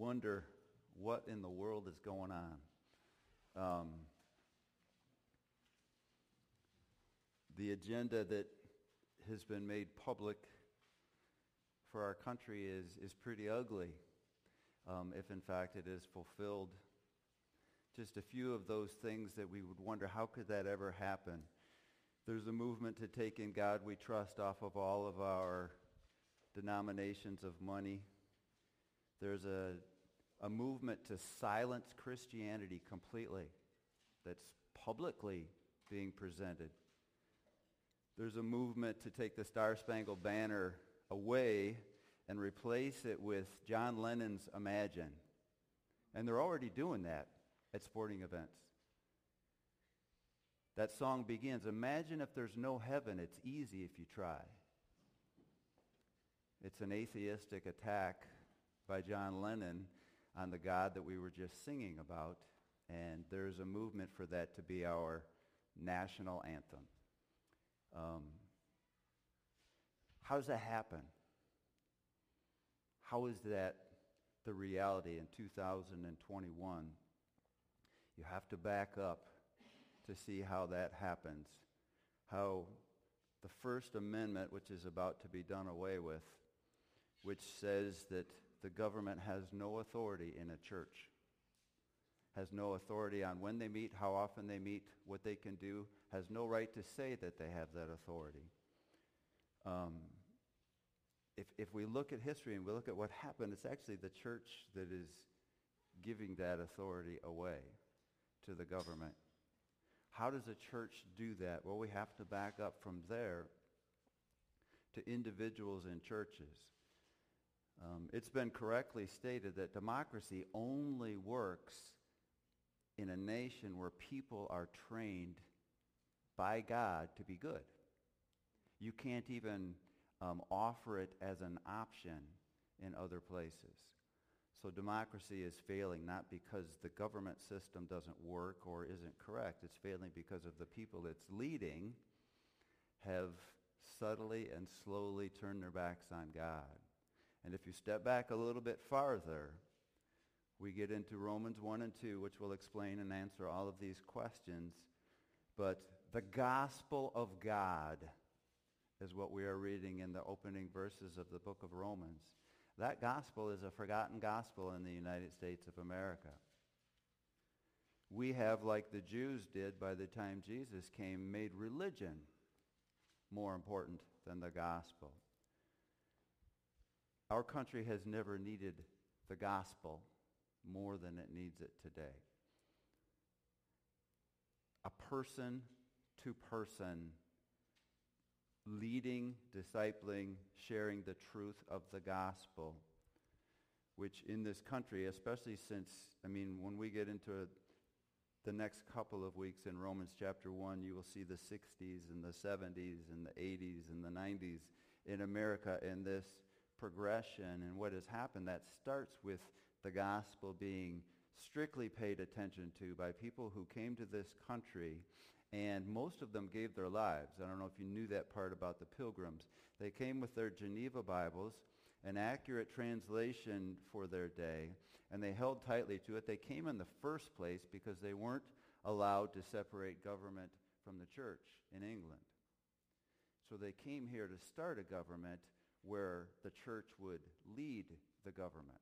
wonder what in the world is going on. Um, the agenda that has been made public for our country is, is pretty ugly, um, if in fact it is fulfilled. Just a few of those things that we would wonder, how could that ever happen? There's a movement to take in God we trust off of all of our denominations of money. There's a, a movement to silence Christianity completely that's publicly being presented. There's a movement to take the Star Spangled Banner away and replace it with John Lennon's Imagine. And they're already doing that at sporting events. That song begins, Imagine if there's no heaven, it's easy if you try. It's an atheistic attack by John Lennon on the God that we were just singing about. And there's a movement for that to be our national anthem. Um, how does that happen? How is that the reality in 2021? You have to back up to see how that happens. How the First Amendment, which is about to be done away with, which says that the government has no authority in a church, has no authority on when they meet, how often they meet, what they can do, has no right to say that they have that authority. Um, if, if we look at history and we look at what happened, it's actually the church that is giving that authority away to the government. How does a church do that? Well, we have to back up from there to individuals in churches. Um, it's been correctly stated that democracy only works in a nation where people are trained by God to be good. You can't even um, offer it as an option in other places. So democracy is failing not because the government system doesn't work or isn't correct. It's failing because of the people it's leading have subtly and slowly turned their backs on God. And if you step back a little bit farther, we get into Romans 1 and 2, which will explain and answer all of these questions. But the gospel of God is what we are reading in the opening verses of the book of Romans. That gospel is a forgotten gospel in the United States of America. We have, like the Jews did by the time Jesus came, made religion more important than the gospel. Our country has never needed the gospel more than it needs it today. A person to person leading, discipling, sharing the truth of the gospel, which in this country, especially since, I mean, when we get into the next couple of weeks in Romans chapter 1, you will see the 60s and the 70s and the 80s and the 90s in America in this progression and what has happened that starts with the gospel being strictly paid attention to by people who came to this country and most of them gave their lives. I don't know if you knew that part about the pilgrims. They came with their Geneva Bibles, an accurate translation for their day, and they held tightly to it. They came in the first place because they weren't allowed to separate government from the church in England. So they came here to start a government where the church would lead the government.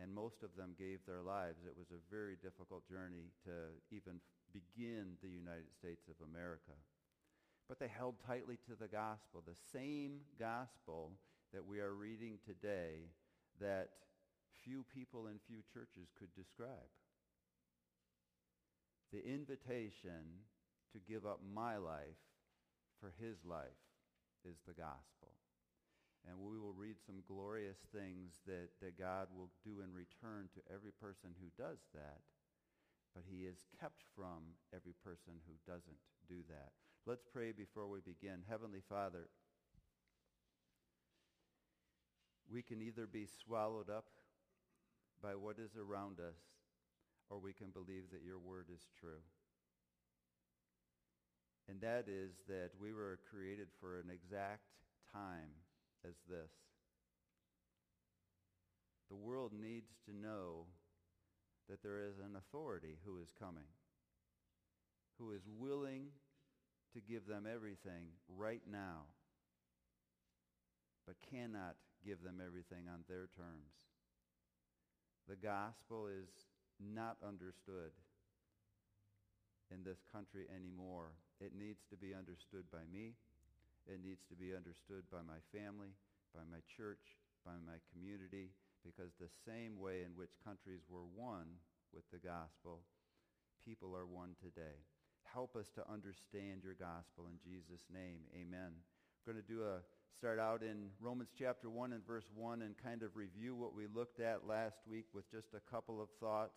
And most of them gave their lives. It was a very difficult journey to even begin the United States of America. But they held tightly to the gospel, the same gospel that we are reading today that few people in few churches could describe. The invitation to give up my life for his life is the gospel. And we will read some glorious things that, that God will do in return to every person who does that. But he is kept from every person who doesn't do that. Let's pray before we begin. Heavenly Father, we can either be swallowed up by what is around us, or we can believe that your word is true. And that is that we were created for an exact time as this. The world needs to know that there is an authority who is coming, who is willing to give them everything right now, but cannot give them everything on their terms. The gospel is not understood in this country anymore. It needs to be understood by me. It needs to be understood by my family, by my church, by my community, because the same way in which countries were won with the gospel, people are won today. Help us to understand your gospel in Jesus' name. Amen. We're going to do a start out in Romans chapter 1 and verse 1 and kind of review what we looked at last week with just a couple of thoughts.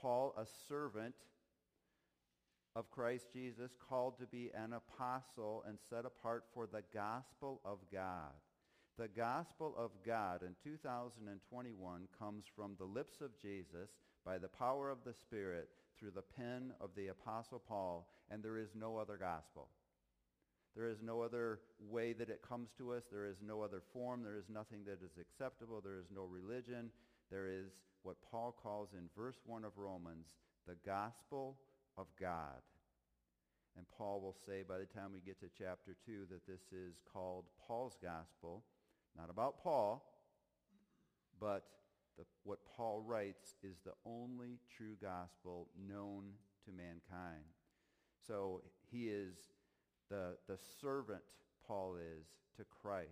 Paul, a servant of Christ Jesus, called to be an apostle and set apart for the gospel of God. The gospel of God in 2021 comes from the lips of Jesus by the power of the Spirit through the pen of the Apostle Paul, and there is no other gospel. There is no other way that it comes to us. There is no other form. There is nothing that is acceptable. There is no religion. There is what Paul calls in verse 1 of Romans, the gospel of God. And Paul will say by the time we get to chapter 2 that this is called Paul's gospel, not about Paul, but the, what Paul writes is the only true gospel known to mankind. So he is the, the servant, Paul is, to Christ,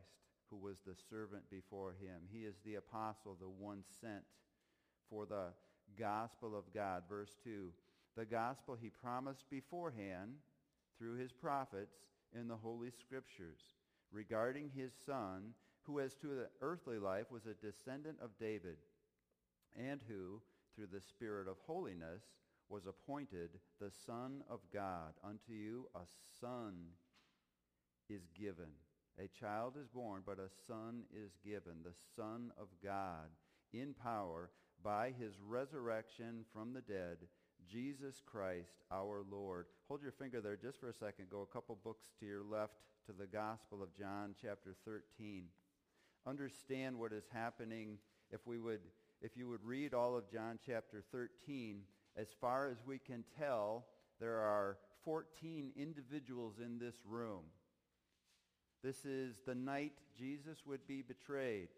who was the servant before him. He is the apostle, the one sent for the gospel of God. Verse 2, the gospel he promised beforehand through his prophets in the Holy Scriptures regarding his son, who as to the earthly life was a descendant of David and who, through the Spirit of holiness, was appointed the Son of God. Unto you a son is given. A child is born, but a son is given, the Son of God, in power by his resurrection from the dead, Jesus Christ our Lord. Hold your finger there just for a second. Go a couple books to your left to the Gospel of John chapter 13. Understand what is happening if we would if you would read all of John chapter 13, as far as we can tell, there are 14 individuals in this room. This is the night Jesus would be betrayed.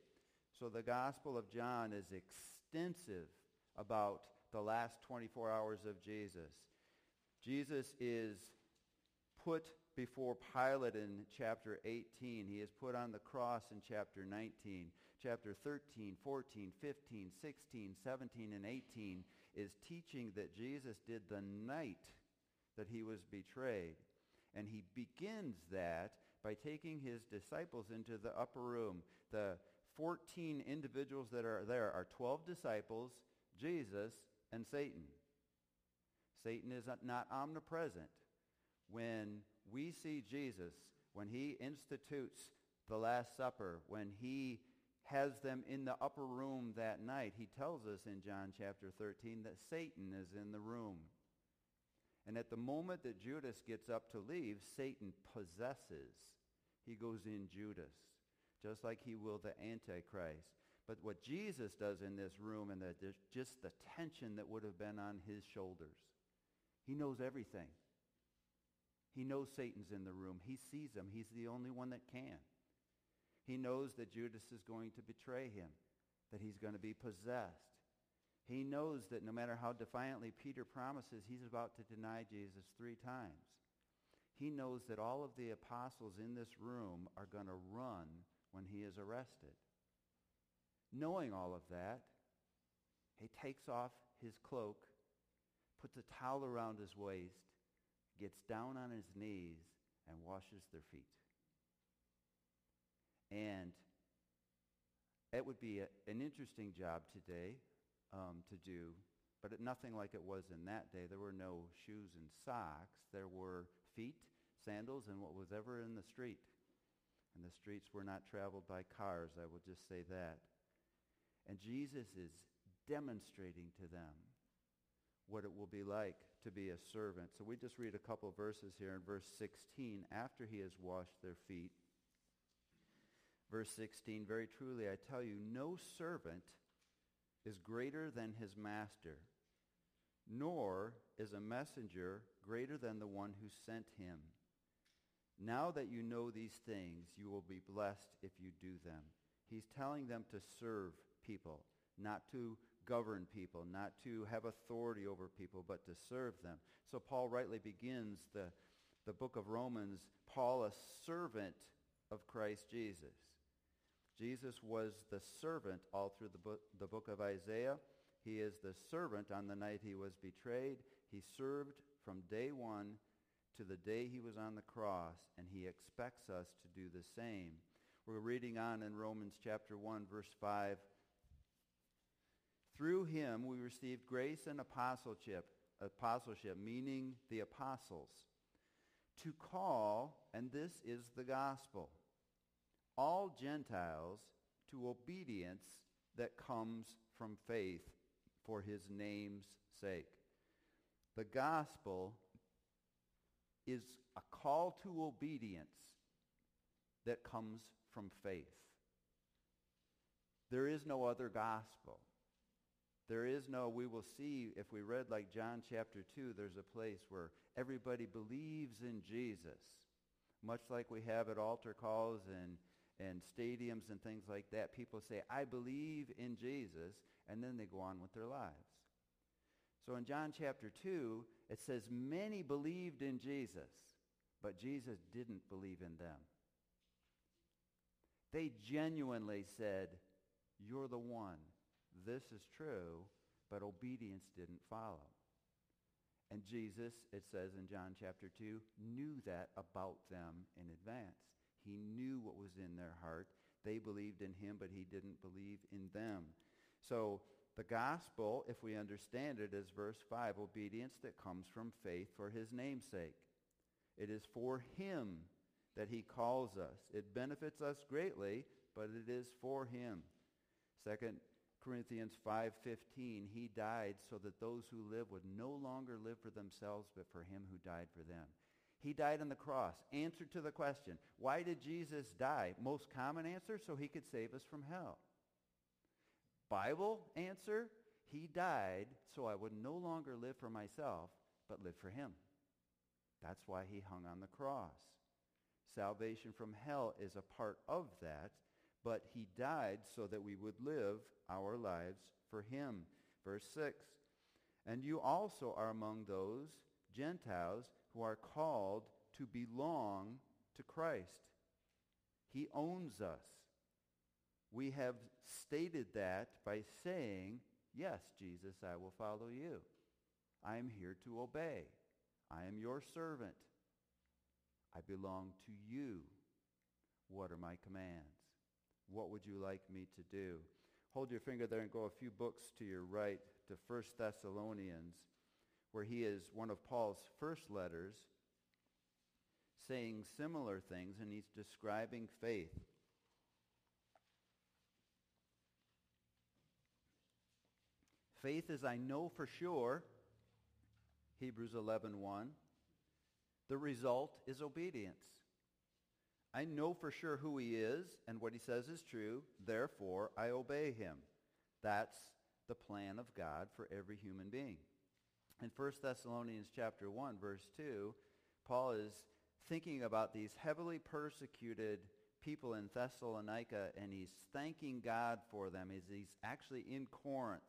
So the Gospel of John is extensive about the last 24 hours of Jesus. Jesus is put before Pilate in chapter 18. He is put on the cross in chapter 19 chapter 13, 14, 15, 16, 17, and 18 is teaching that Jesus did the night that he was betrayed. And he begins that by taking his disciples into the upper room. The 14 individuals that are there are 12 disciples, Jesus, and Satan. Satan is not omnipresent. When we see Jesus, when he institutes the Last Supper, when he has them in the upper room that night. He tells us in John chapter 13 that Satan is in the room. And at the moment that Judas gets up to leave, Satan possesses. He goes in Judas, just like he will the Antichrist. But what Jesus does in this room and the, just the tension that would have been on his shoulders, he knows everything. He knows Satan's in the room. He sees him. He's the only one that can. He knows that Judas is going to betray him, that he's going to be possessed. He knows that no matter how defiantly Peter promises, he's about to deny Jesus three times. He knows that all of the apostles in this room are going to run when he is arrested. Knowing all of that, he takes off his cloak, puts a towel around his waist, gets down on his knees, and washes their feet. And it would be a, an interesting job today um, to do, but it, nothing like it was in that day. There were no shoes and socks. There were feet, sandals, and what was ever in the street. And the streets were not traveled by cars, I will just say that. And Jesus is demonstrating to them what it will be like to be a servant. So we just read a couple verses here in verse 16. After he has washed their feet, Verse 16, very truly I tell you, no servant is greater than his master, nor is a messenger greater than the one who sent him. Now that you know these things, you will be blessed if you do them. He's telling them to serve people, not to govern people, not to have authority over people, but to serve them. So Paul rightly begins the, the book of Romans, Paul a servant of Christ Jesus. Jesus was the servant all through the book, the book of Isaiah. He is the servant on the night he was betrayed. He served from day one to the day he was on the cross, and he expects us to do the same. We're reading on in Romans chapter 1, verse 5. Through him we received grace and apostleship, apostleship, meaning the apostles, to call, and this is the gospel, all Gentiles to obedience that comes from faith for his name's sake. The gospel is a call to obedience that comes from faith. There is no other gospel. There is no, we will see if we read like John chapter 2, there's a place where everybody believes in Jesus, much like we have at altar calls and, and stadiums and things like that. People say, I believe in Jesus, and then they go on with their lives. So in John chapter 2, it says many believed in Jesus, but Jesus didn't believe in them. They genuinely said, you're the one. This is true, but obedience didn't follow. And Jesus, it says in John chapter 2, knew that about them in advance. He knew what was in their heart. They believed in him, but he didn't believe in them. So the gospel, if we understand it, is verse 5, obedience that comes from faith for his name's sake. It is for him that he calls us. It benefits us greatly, but it is for him. Second Corinthians 5:15, he died so that those who live would no longer live for themselves, but for him who died for them. He died on the cross. Answer to the question, why did Jesus die? Most common answer, so he could save us from hell. Bible answer, he died so I would no longer live for myself, but live for him. That's why he hung on the cross. Salvation from hell is a part of that, but he died so that we would live our lives for him. Verse 6, and you also are among those Gentiles who are called to belong to Christ. He owns us. We have stated that by saying, yes, Jesus, I will follow you. I am here to obey. I am your servant. I belong to you. What are my commands? What would you like me to do? Hold your finger there and go a few books to your right to 1 Thessalonians, where he is one of Paul's first letters saying similar things, and he's describing faith. Faith is I know for sure, Hebrews 11.1. The result is obedience. I know for sure who he is and what he says is true. Therefore, I obey him. That's the plan of God for every human being. In 1 Thessalonians chapter 1, verse 2, Paul is thinking about these heavily persecuted people in Thessalonica, and he's thanking God for them as he's actually in Corinth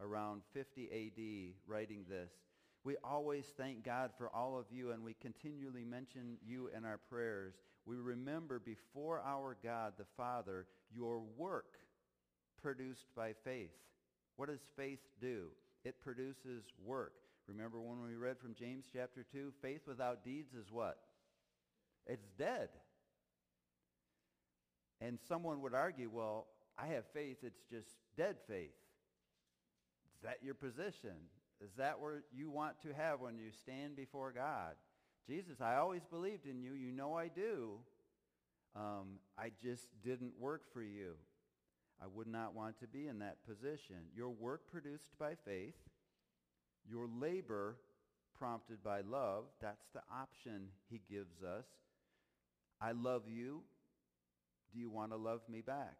around 50 AD writing this. We always thank God for all of you, and we continually mention you in our prayers. We remember before our God the Father your work produced by faith. What does faith do? It produces work. Remember when we read from James chapter 2, faith without deeds is what? It's dead. And someone would argue, well, I have faith, it's just dead faith. Is that your position? Is that where you want to have when you stand before God? Jesus, I always believed in you. You know I do. Um, I just didn't work for you. I would not want to be in that position. Your work produced by faith, your labor prompted by love, that's the option he gives us. I love you. Do you want to love me back?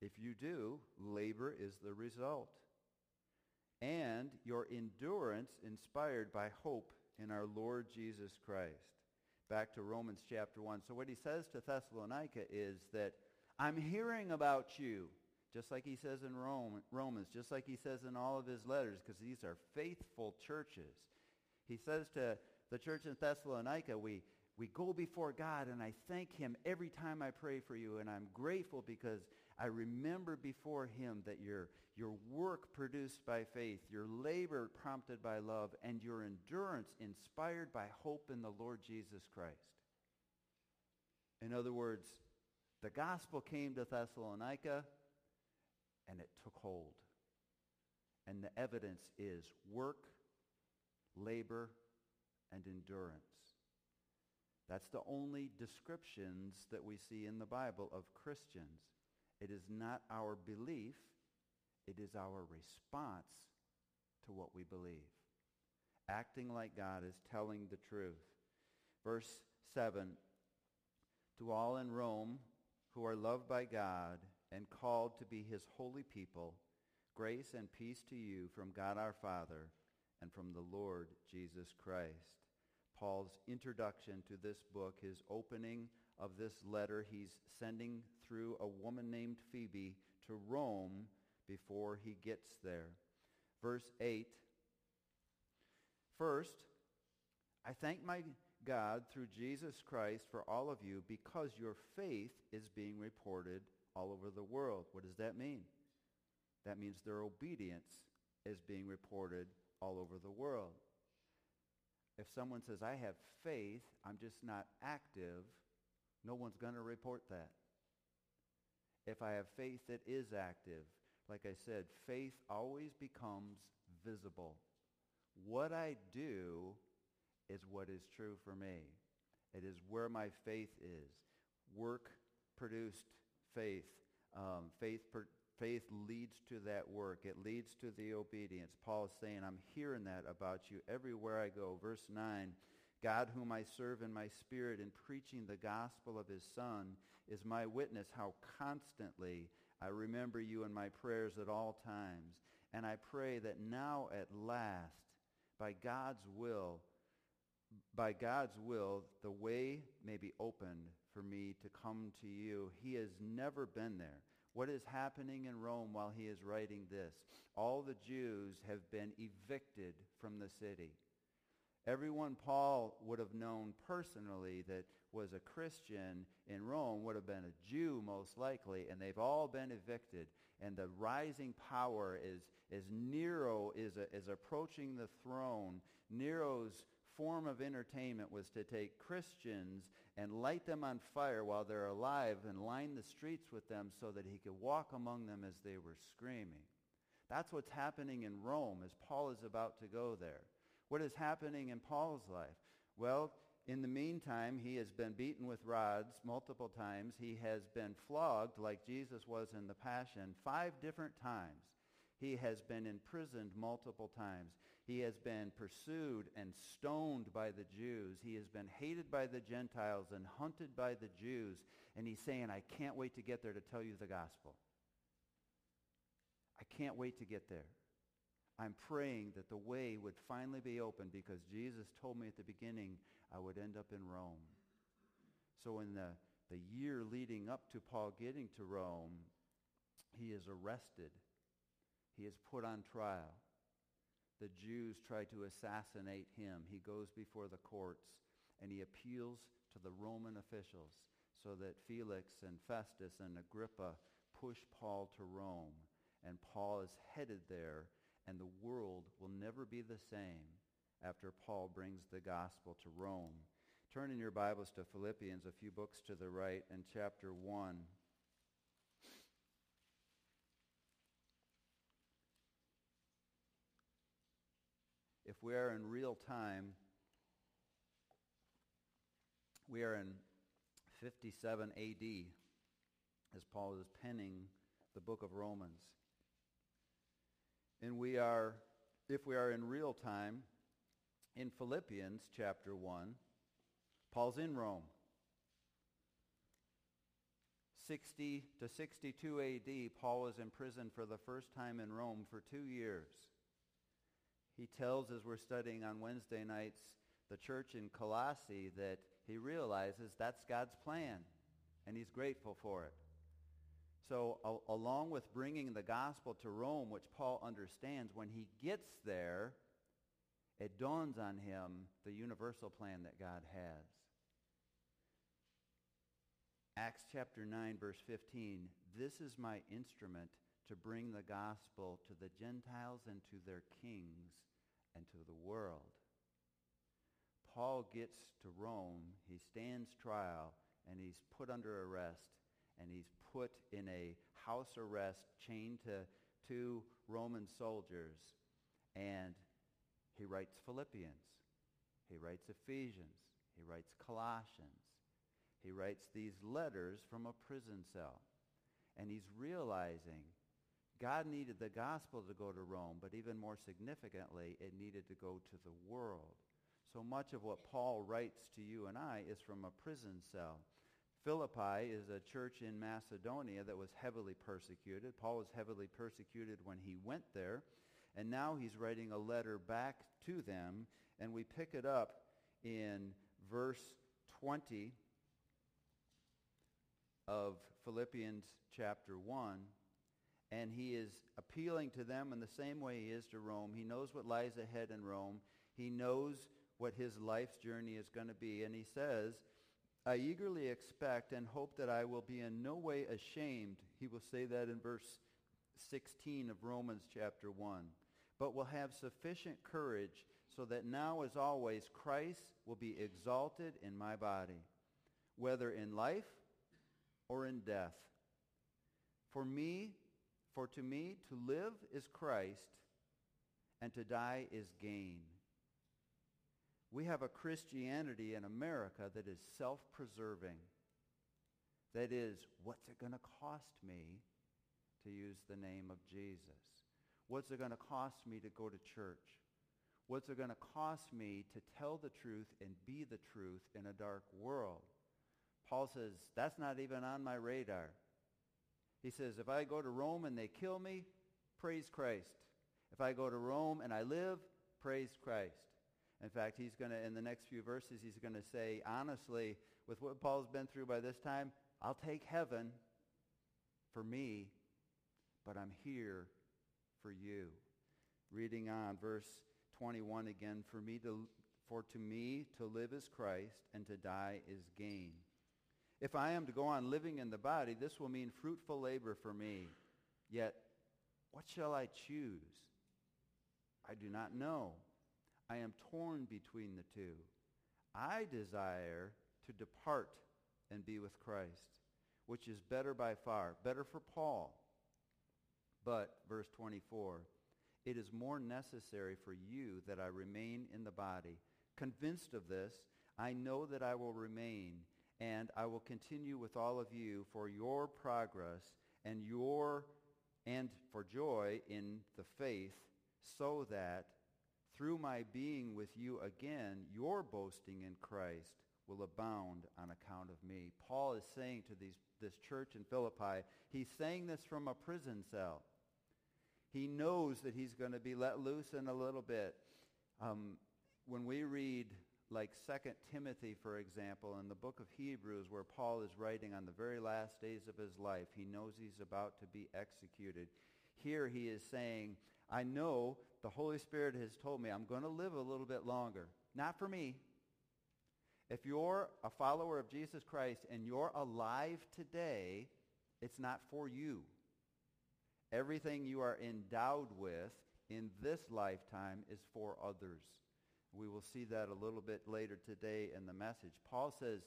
If you do, labor is the result. And your endurance inspired by hope in our Lord Jesus Christ. Back to Romans chapter 1. So what he says to Thessalonica is that I'm hearing about you, just like he says in Rome, Romans, just like he says in all of his letters, because these are faithful churches. He says to the church in Thessalonica, we, we go before God and I thank him every time I pray for you and I'm grateful because I remember before him that your, your work produced by faith, your labor prompted by love, and your endurance inspired by hope in the Lord Jesus Christ. In other words, the gospel came to Thessalonica and it took hold. And the evidence is work, labor, and endurance. That's the only descriptions that we see in the Bible of Christians. It is not our belief, it is our response to what we believe. Acting like God is telling the truth. Verse 7, to all in Rome who are loved by God and called to be his holy people, grace and peace to you from God our Father and from the Lord Jesus Christ. Paul's introduction to this book, his opening of this letter he's sending through a woman named Phoebe to Rome before he gets there. Verse 8, First, I thank my God through Jesus Christ for all of you because your faith is being reported all over the world. What does that mean? That means their obedience is being reported all over the world. If someone says, I have faith, I'm just not active, no one's going to report that. If I have faith that is active, like I said, faith always becomes visible. What I do is what is true for me. It is where my faith is. Work produced faith. Um, faith per- faith leads to that work. It leads to the obedience. Paul is saying, I'm hearing that about you everywhere I go. Verse 9, God whom I serve in my spirit in preaching the gospel of his Son is my witness how constantly I remember you in my prayers at all times. And I pray that now at last, by God's will, by God's will, the way may be opened for me to come to you. He has never been there what is happening in Rome while he is writing this. All the Jews have been evicted from the city. Everyone Paul would have known personally that was a Christian in Rome would have been a Jew most likely, and they've all been evicted. And the rising power is, as Nero is, a, is approaching the throne. Nero's form of entertainment was to take Christians and light them on fire while they're alive and line the streets with them so that he could walk among them as they were screaming. That's what's happening in Rome as Paul is about to go there. What is happening in Paul's life? Well, in the meantime, he has been beaten with rods multiple times. He has been flogged like Jesus was in the Passion five different times. He has been imprisoned multiple times. He has been pursued and stoned by the Jews. He has been hated by the Gentiles and hunted by the Jews. And he's saying, I can't wait to get there to tell you the gospel. I can't wait to get there. I'm praying that the way would finally be open because Jesus told me at the beginning I would end up in Rome. So in the, the year leading up to Paul getting to Rome, he is arrested he is put on trial. The Jews try to assassinate him. He goes before the courts and he appeals to the Roman officials so that Felix and Festus and Agrippa push Paul to Rome. And Paul is headed there and the world will never be the same after Paul brings the gospel to Rome. Turn in your Bibles to Philippians, a few books to the right, and chapter 1. if we are in real time, we are in 57 AD as Paul is penning the book of Romans. And we are, if we are in real time, in Philippians chapter 1, Paul's in Rome. 60 to 62 AD, Paul was imprisoned for the first time in Rome for two years. He tells, as we're studying on Wednesday nights, the church in Colossae that he realizes that's God's plan, and he's grateful for it. So a- along with bringing the gospel to Rome, which Paul understands, when he gets there, it dawns on him the universal plan that God has. Acts chapter 9, verse 15, this is my instrument to bring the gospel to the Gentiles and to their kings and to the world. Paul gets to Rome, he stands trial, and he's put under arrest, and he's put in a house arrest chained to two Roman soldiers, and he writes Philippians. He writes Ephesians. He writes Colossians. He writes these letters from a prison cell. And he's realizing God needed the gospel to go to Rome, but even more significantly, it needed to go to the world. So much of what Paul writes to you and I is from a prison cell. Philippi is a church in Macedonia that was heavily persecuted. Paul was heavily persecuted when he went there. And now he's writing a letter back to them. And we pick it up in verse 20 of Philippians chapter 1. And he is appealing to them in the same way he is to Rome. He knows what lies ahead in Rome. He knows what his life's journey is going to be. And he says, I eagerly expect and hope that I will be in no way ashamed. He will say that in verse 16 of Romans chapter 1. But will have sufficient courage so that now as always Christ will be exalted in my body, whether in life or in death. For me, for to me to live is Christ and to die is gain. We have a Christianity in America that is self-preserving. That is, what's it going to cost me to use the name of Jesus? What's it going to cost me to go to church? What's it going to cost me to tell the truth and be the truth in a dark world? Paul says, that's not even on my radar. He says, if I go to Rome and they kill me, praise Christ. If I go to Rome and I live, praise Christ. In fact, he's going to, in the next few verses, he's going to say, honestly, with what Paul's been through by this time, I'll take heaven for me, but I'm here for you. Reading on, verse 21 again, for me to, for to me to live is Christ, and to die is gain. If I am to go on living in the body, this will mean fruitful labor for me. Yet, what shall I choose? I do not know. I am torn between the two. I desire to depart and be with Christ, which is better by far, better for Paul. But, verse 24, it is more necessary for you that I remain in the body. Convinced of this, I know that I will remain, and I will continue with all of you for your progress and your and for joy in the faith, so that through my being with you again, your boasting in Christ will abound on account of me. Paul is saying to these, this church in Philippi, he's saying this from a prison cell. He knows that he's going to be let loose in a little bit. Um, when we read like 2 Timothy, for example, in the book of Hebrews, where Paul is writing on the very last days of his life, he knows he's about to be executed. Here he is saying, I know the Holy Spirit has told me I'm going to live a little bit longer. Not for me. If you're a follower of Jesus Christ and you're alive today, it's not for you. Everything you are endowed with in this lifetime is for others. We will see that a little bit later today in the message. Paul says,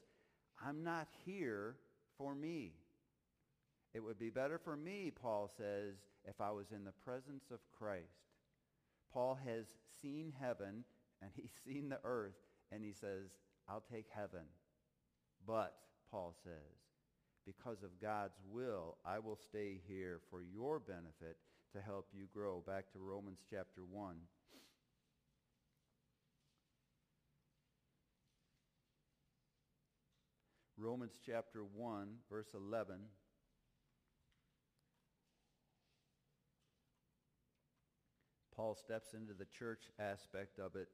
I'm not here for me. It would be better for me, Paul says, if I was in the presence of Christ. Paul has seen heaven and he's seen the earth and he says, I'll take heaven. But, Paul says, because of God's will, I will stay here for your benefit to help you grow. Back to Romans chapter 1. Romans chapter 1, verse 11. Paul steps into the church aspect of it,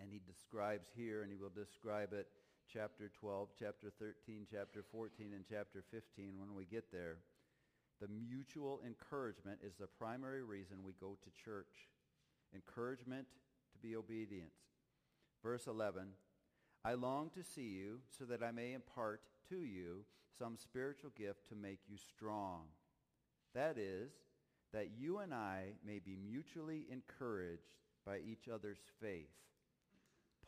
and he describes here, and he will describe it chapter 12, chapter 13, chapter 14, and chapter 15 when we get there. The mutual encouragement is the primary reason we go to church. Encouragement to be obedient. Verse 11, I long to see you so that I may impart to you some spiritual gift to make you strong. That is, that you and I may be mutually encouraged by each other's faith.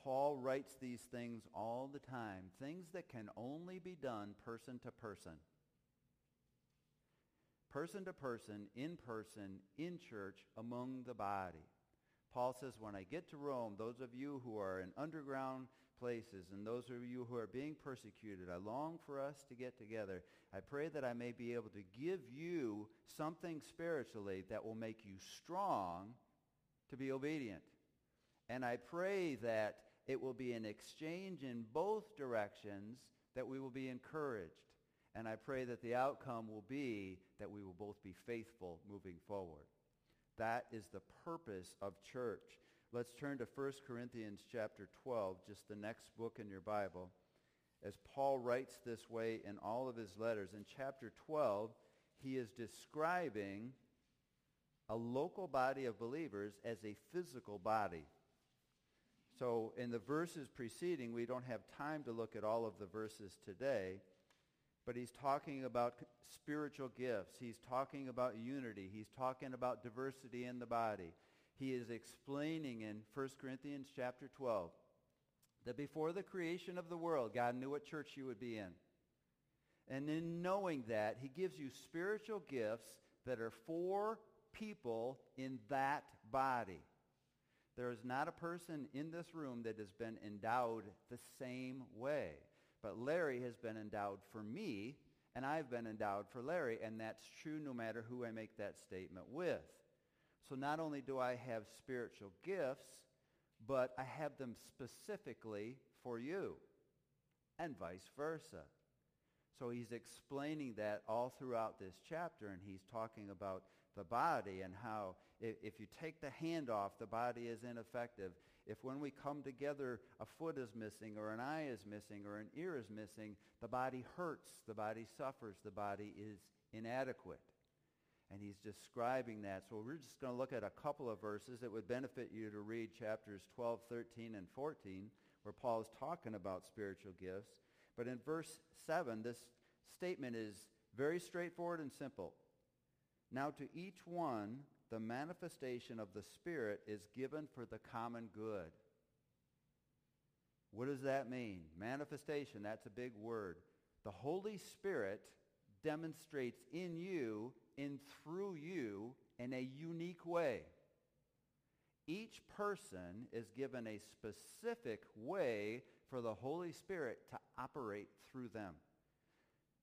Paul writes these things all the time, things that can only be done person to person. Person to person, in person, in church, among the body. Paul says, when I get to Rome, those of you who are in underground places and those of you who are being persecuted, I long for us to get together. I pray that I may be able to give you something spiritually that will make you strong to be obedient. And I pray that it will be an exchange in both directions that we will be encouraged. And I pray that the outcome will be that we will both be faithful moving forward. That is the purpose of church. Let's turn to 1 Corinthians chapter 12, just the next book in your Bible. As Paul writes this way in all of his letters, in chapter 12, he is describing a local body of believers as a physical body. So in the verses preceding, we don't have time to look at all of the verses today, but he's talking about spiritual gifts. He's talking about unity. He's talking about diversity in the body. He is explaining in 1 Corinthians chapter 12 that before the creation of the world, God knew what church you would be in. And in knowing that, he gives you spiritual gifts that are for people in that body. There is not a person in this room that has been endowed the same way. But Larry has been endowed for me, and I've been endowed for Larry, and that's true no matter who I make that statement with. So not only do I have spiritual gifts, but I have them specifically for you, and vice versa. So he's explaining that all throughout this chapter, and he's talking about the body and how if you take the hand off, the body is ineffective. If when we come together a foot is missing or an eye is missing or an ear is missing, the body hurts, the body suffers, the body is inadequate. And he's describing that. So we're just going to look at a couple of verses that would benefit you to read chapters 12, 13, and 14, where Paul is talking about spiritual gifts. But in verse 7, this statement is very straightforward and simple. Now to each one the manifestation of the Spirit is given for the common good. What does that mean? Manifestation, that's a big word. The Holy Spirit demonstrates in you and through you in a unique way. Each person is given a specific way for the Holy Spirit to operate through them.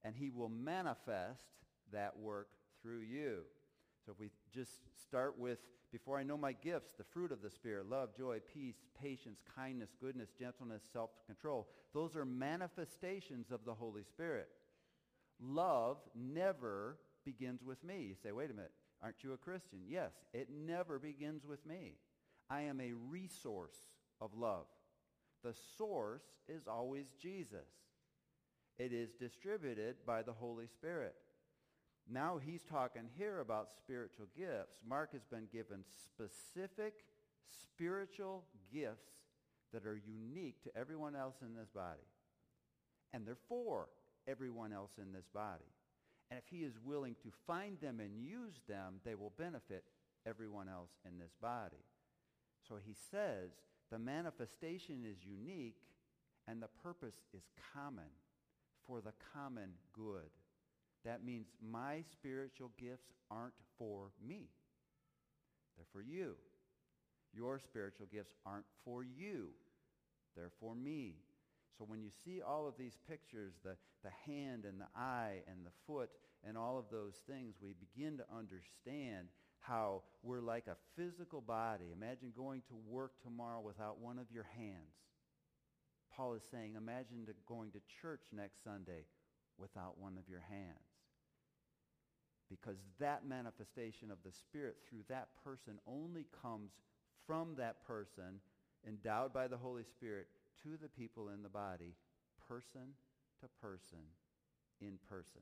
And he will manifest that work through you. So if we just start with, before I know my gifts, the fruit of the Spirit, love, joy, peace, patience, kindness, goodness, gentleness, self-control. Those are manifestations of the Holy Spirit. Love never begins with me. You say, wait a minute, aren't you a Christian? Yes, it never begins with me. I am a resource of love. The source is always Jesus. It is distributed by the Holy Spirit. Now he's talking here about spiritual gifts. Mark has been given specific spiritual gifts that are unique to everyone else in this body. And they're for everyone else in this body. And if he is willing to find them and use them, they will benefit everyone else in this body. So he says the manifestation is unique and the purpose is common for the common good. That means my spiritual gifts aren't for me. They're for you. Your spiritual gifts aren't for you. They're for me. So when you see all of these pictures, the, the hand and the eye and the foot and all of those things, we begin to understand how we're like a physical body. Imagine going to work tomorrow without one of your hands. Paul is saying, imagine going to church next Sunday without one of your hands. because that manifestation of the Spirit through that person only comes from that person, endowed by the Holy Spirit, to the people in the body, person to person, in person.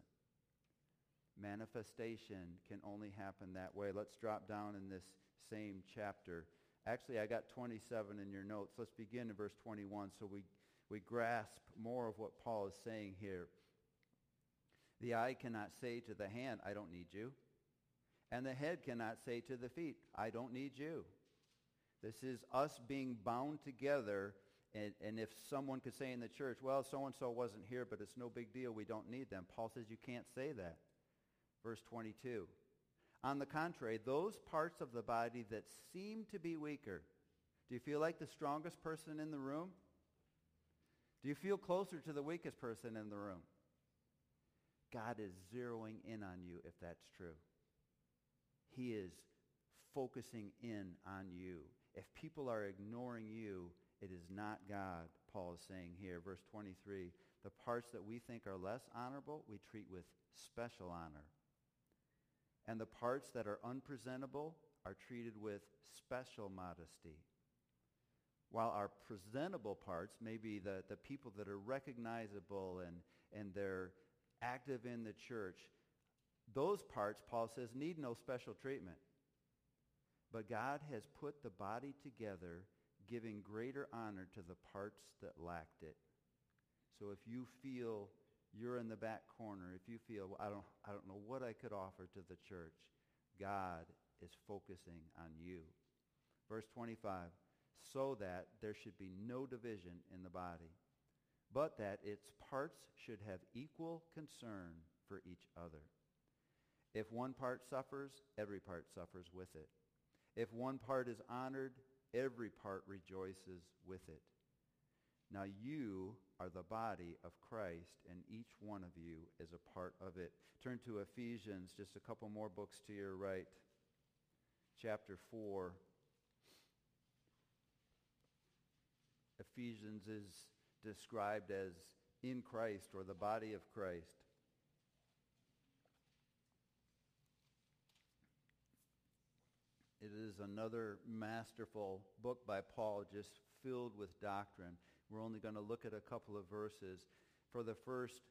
Manifestation can only happen that way. Let's drop down in this same chapter. Actually, I got 27 in your notes. Let's begin in verse 21 so we, we grasp more of what Paul is saying here. The eye cannot say to the hand, I don't need you. And the head cannot say to the feet, I don't need you. This is us being bound together. And, and if someone could say in the church, well, so-and-so wasn't here, but it's no big deal. We don't need them. Paul says you can't say that. Verse 22. On the contrary, those parts of the body that seem to be weaker. Do you feel like the strongest person in the room? Do you feel closer to the weakest person in the room? God is zeroing in on you if that's true. He is focusing in on you. If people are ignoring you, it is not God, Paul is saying here. Verse 23, the parts that we think are less honorable, we treat with special honor. And the parts that are unpresentable are treated with special modesty. While our presentable parts may be the, the people that are recognizable and, and they're active in the church, those parts, Paul says, need no special treatment. But God has put the body together, giving greater honor to the parts that lacked it. So if you feel you're in the back corner, if you feel, well, I, don't, I don't know what I could offer to the church, God is focusing on you. Verse 25, so that there should be no division in the body but that its parts should have equal concern for each other. If one part suffers, every part suffers with it. If one part is honored, every part rejoices with it. Now you are the body of Christ, and each one of you is a part of it. Turn to Ephesians, just a couple more books to your right. Chapter 4. Ephesians is described as in Christ or the body of Christ. It is another masterful book by Paul just filled with doctrine. We're only going to look at a couple of verses. For the first,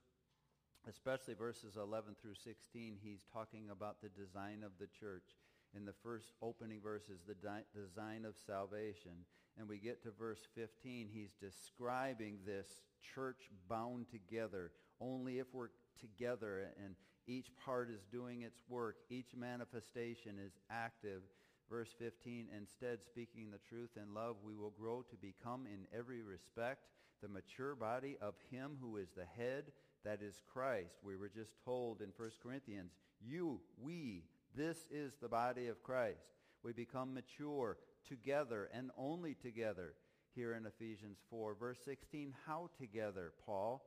especially verses 11 through 16, he's talking about the design of the church. In the first opening verses, the di- design of salvation and we get to verse 15, he's describing this church bound together. Only if we're together and each part is doing its work, each manifestation is active. Verse 15, instead speaking the truth in love, we will grow to become in every respect the mature body of him who is the head, that is Christ. We were just told in 1 Corinthians, you, we, this is the body of Christ. We become mature together and only together here in Ephesians 4. Verse 16, how together, Paul?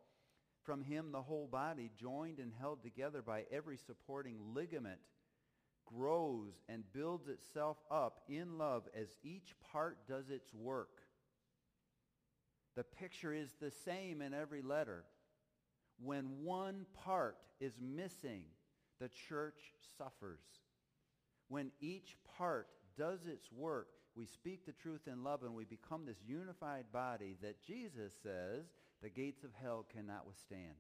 From him the whole body, joined and held together by every supporting ligament, grows and builds itself up in love as each part does its work. The picture is the same in every letter. When one part is missing, the church suffers. When each part does its work, we speak the truth in love and we become this unified body that Jesus says the gates of hell cannot withstand.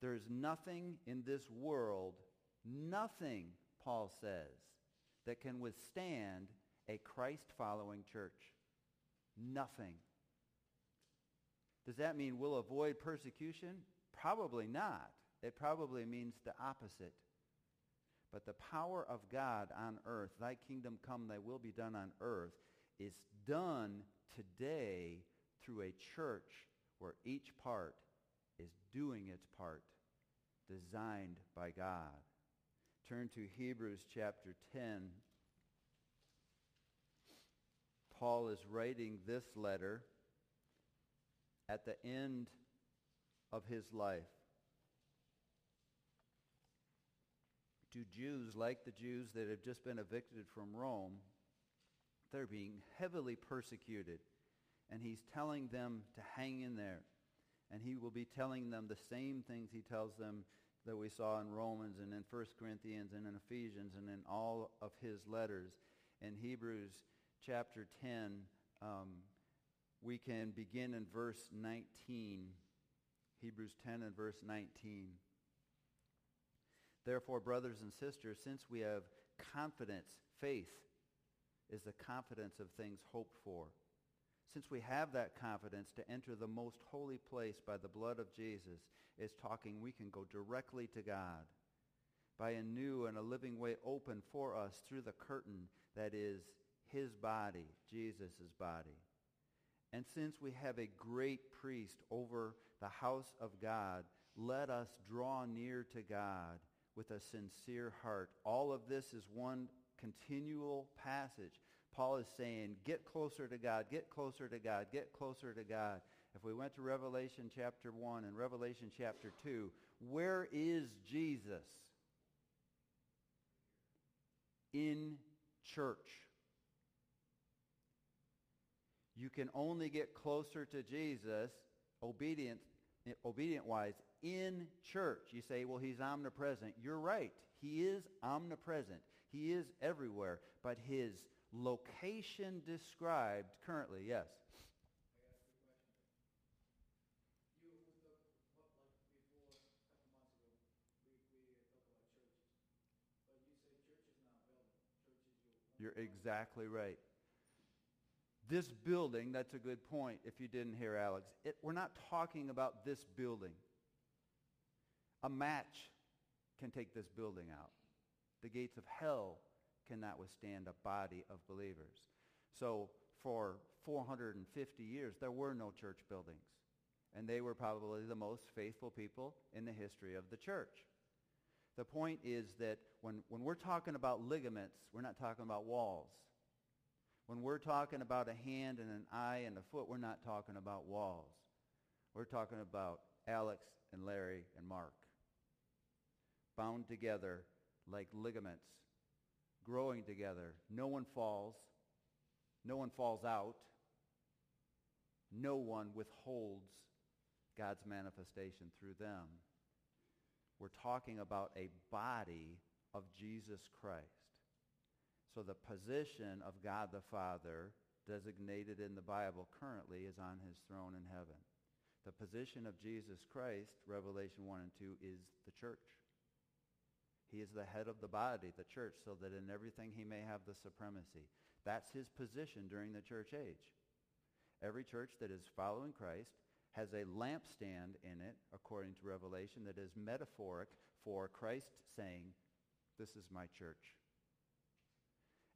There is nothing in this world, nothing, Paul says, that can withstand a Christ-following church. Nothing. Does that mean we'll avoid persecution? Probably not. It probably means the opposite. But the power of God on earth, thy kingdom come, thy will be done on earth, is done today through a church where each part is doing its part, designed by God. Turn to Hebrews chapter 10. Paul is writing this letter at the end of his life. to Jews like the Jews that have just been evicted from Rome, they're being heavily persecuted. And he's telling them to hang in there. And he will be telling them the same things he tells them that we saw in Romans and in 1 Corinthians and in Ephesians and in all of his letters. In Hebrews chapter 10, um, we can begin in verse 19. Hebrews 10 and verse 19. Therefore, brothers and sisters, since we have confidence, faith is the confidence of things hoped for. Since we have that confidence to enter the most holy place by the blood of Jesus, is talking we can go directly to God by a new and a living way open for us through the curtain that is his body, Jesus' body. And since we have a great priest over the house of God, let us draw near to God with a sincere heart. All of this is one continual passage. Paul is saying, get closer to God, get closer to God, get closer to God. If we went to Revelation chapter 1 and Revelation chapter 2, where is Jesus? In church. You can only get closer to Jesus, obedient, obedient-wise, in church. You say, well, he's omnipresent. You're right. He is omnipresent. He is everywhere. But his location described currently, yes. You're exactly right. This building, that's a good point if you didn't hear Alex. It, we're not talking about this building. A match can take this building out. The gates of hell cannot withstand a body of believers. So for 450 years, there were no church buildings. And they were probably the most faithful people in the history of the church. The point is that when, when we're talking about ligaments, we're not talking about walls. When we're talking about a hand and an eye and a foot, we're not talking about walls. We're talking about Alex and Larry and Mark bound together like ligaments, growing together. No one falls. No one falls out. No one withholds God's manifestation through them. We're talking about a body of Jesus Christ. So the position of God the Father designated in the Bible currently is on his throne in heaven. The position of Jesus Christ, Revelation 1 and 2, is the church. He is the head of the body, the church, so that in everything he may have the supremacy. That's his position during the church age. Every church that is following Christ has a lampstand in it, according to Revelation, that is metaphoric for Christ saying, this is my church.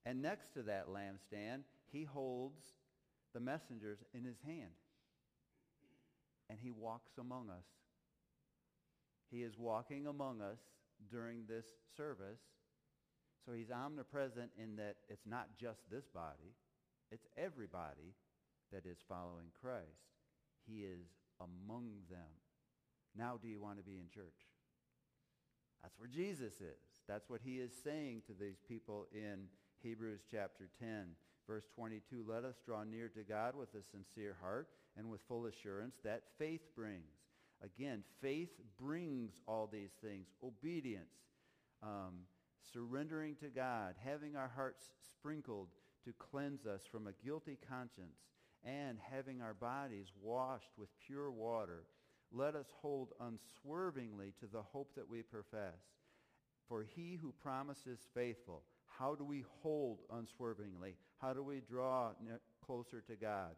And next to that lampstand, he holds the messengers in his hand. And he walks among us. He is walking among us during this service. So he's omnipresent in that it's not just this body. It's everybody that is following Christ. He is among them. Now do you want to be in church? That's where Jesus is. That's what he is saying to these people in Hebrews chapter 10, verse 22. Let us draw near to God with a sincere heart and with full assurance that faith brings. Again, faith brings all these things. Obedience, um, surrendering to God, having our hearts sprinkled to cleanse us from a guilty conscience, and having our bodies washed with pure water. Let us hold unswervingly to the hope that we profess. For he who promises faithful. How do we hold unswervingly? How do we draw closer to God?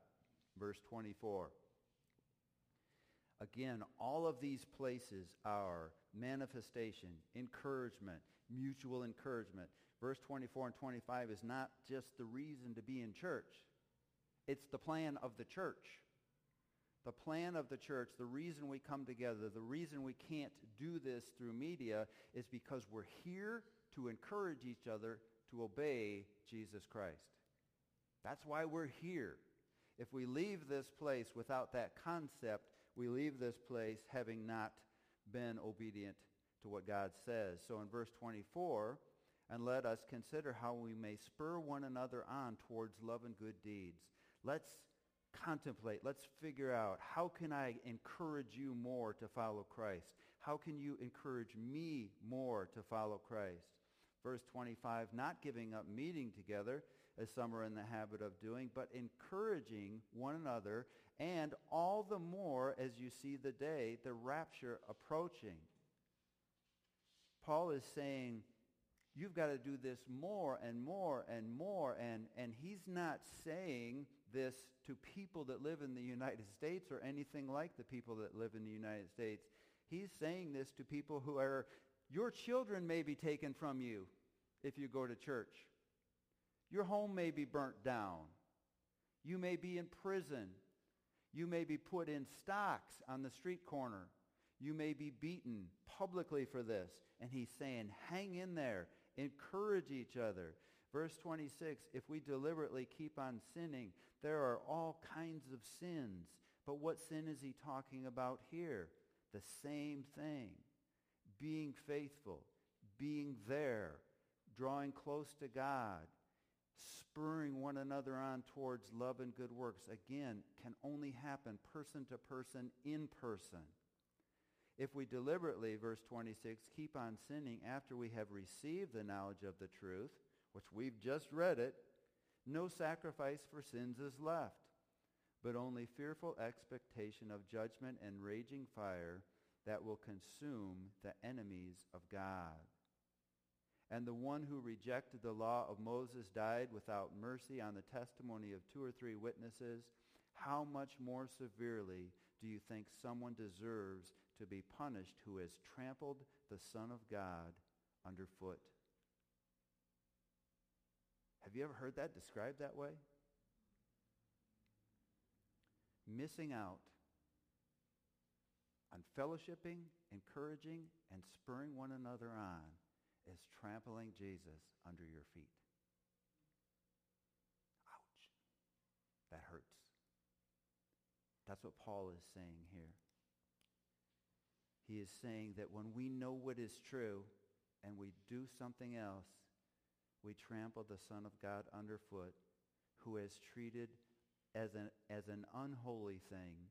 Verse 24. Again, all of these places are manifestation, encouragement, mutual encouragement. Verse 24 and 25 is not just the reason to be in church. It's the plan of the church. The plan of the church, the reason we come together, the reason we can't do this through media is because we're here to encourage each other to obey Jesus Christ. That's why we're here. If we leave this place without that concept, we leave this place having not been obedient to what God says. So in verse 24, and let us consider how we may spur one another on towards love and good deeds. Let's contemplate. Let's figure out how can I encourage you more to follow Christ? How can you encourage me more to follow Christ? Verse 25, not giving up meeting together as some are in the habit of doing, but encouraging one another, and all the more as you see the day, the rapture approaching. Paul is saying, you've got to do this more and more and more, and, and he's not saying this to people that live in the United States or anything like the people that live in the United States. He's saying this to people who are, your children may be taken from you if you go to church. Your home may be burnt down. You may be in prison. You may be put in stocks on the street corner. You may be beaten publicly for this. And he's saying, hang in there. Encourage each other. Verse 26, if we deliberately keep on sinning, there are all kinds of sins. But what sin is he talking about here? The same thing. Being faithful, being there, drawing close to God, spurring one another on towards love and good works, again, can only happen person to person in person. If we deliberately, verse 26, keep on sinning after we have received the knowledge of the truth, which we've just read it, no sacrifice for sins is left, but only fearful expectation of judgment and raging fire that will consume the enemies of God. And the one who rejected the law of Moses died without mercy on the testimony of two or three witnesses. How much more severely do you think someone deserves to be punished who has trampled the Son of God underfoot? Have you ever heard that described that way? Missing out on fellowshipping, encouraging, and spurring one another on is trampling Jesus under your feet. Ouch. That hurts. That's what Paul is saying here. He is saying that when we know what is true and we do something else, we trample the Son of God underfoot who has treated as an, as an unholy thing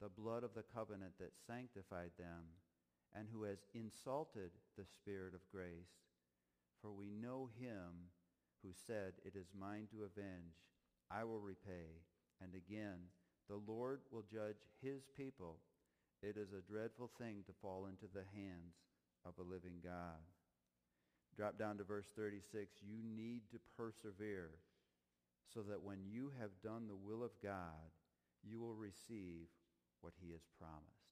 the blood of the covenant that sanctified them and who has insulted the Spirit of grace. For we know him who said, It is mine to avenge. I will repay. And again, the Lord will judge his people. It is a dreadful thing to fall into the hands of a living God. Drop down to verse 36. You need to persevere so that when you have done the will of God, you will receive what he has promised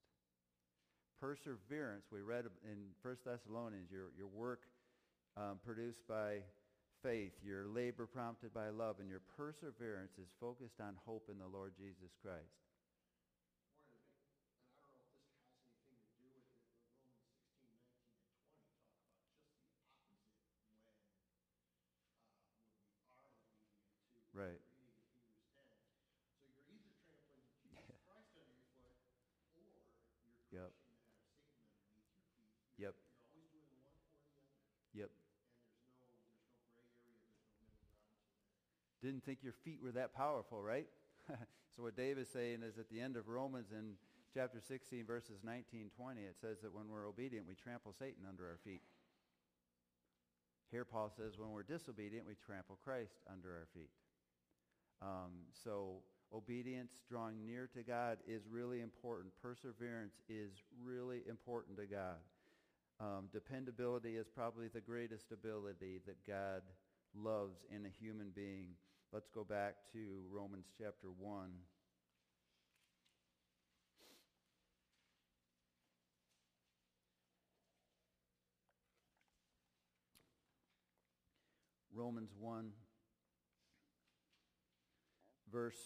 perseverance, we read in 1 Thessalonians, your, your work um, produced by faith, your labor prompted by love, and your perseverance is focused on hope in the Lord Jesus Christ. Right. So you're either trampling Jesus Christ under your foot or you're Yep. You're Yep. always doing one or the other. Yep. And there's no, there's no gray area, there's no middle ground to that. Didn't think your feet were that powerful, right? so what Dave is saying is at the end of Romans in chapter 16, verses 19, 20, it says that when we're obedient, we trample Satan under our feet. Here Paul says when we're disobedient, we trample Christ under our feet. Um, so obedience, drawing near to God is really important. Perseverance is really important to God. Um, dependability is probably the greatest ability that God loves in a human being. Let's go back to Romans chapter 1. Romans 1, verse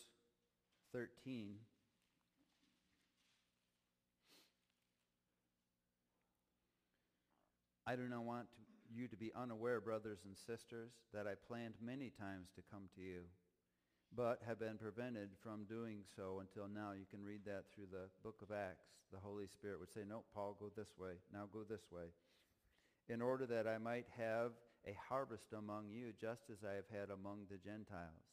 13. I do not want to, you to be unaware, brothers and sisters, that I planned many times to come to you, but have been prevented from doing so until now. You can read that through the book of Acts. The Holy Spirit would say, no, Paul, go this way. Now go this way. In order that I might have a harvest among you, just as I have had among the Gentiles.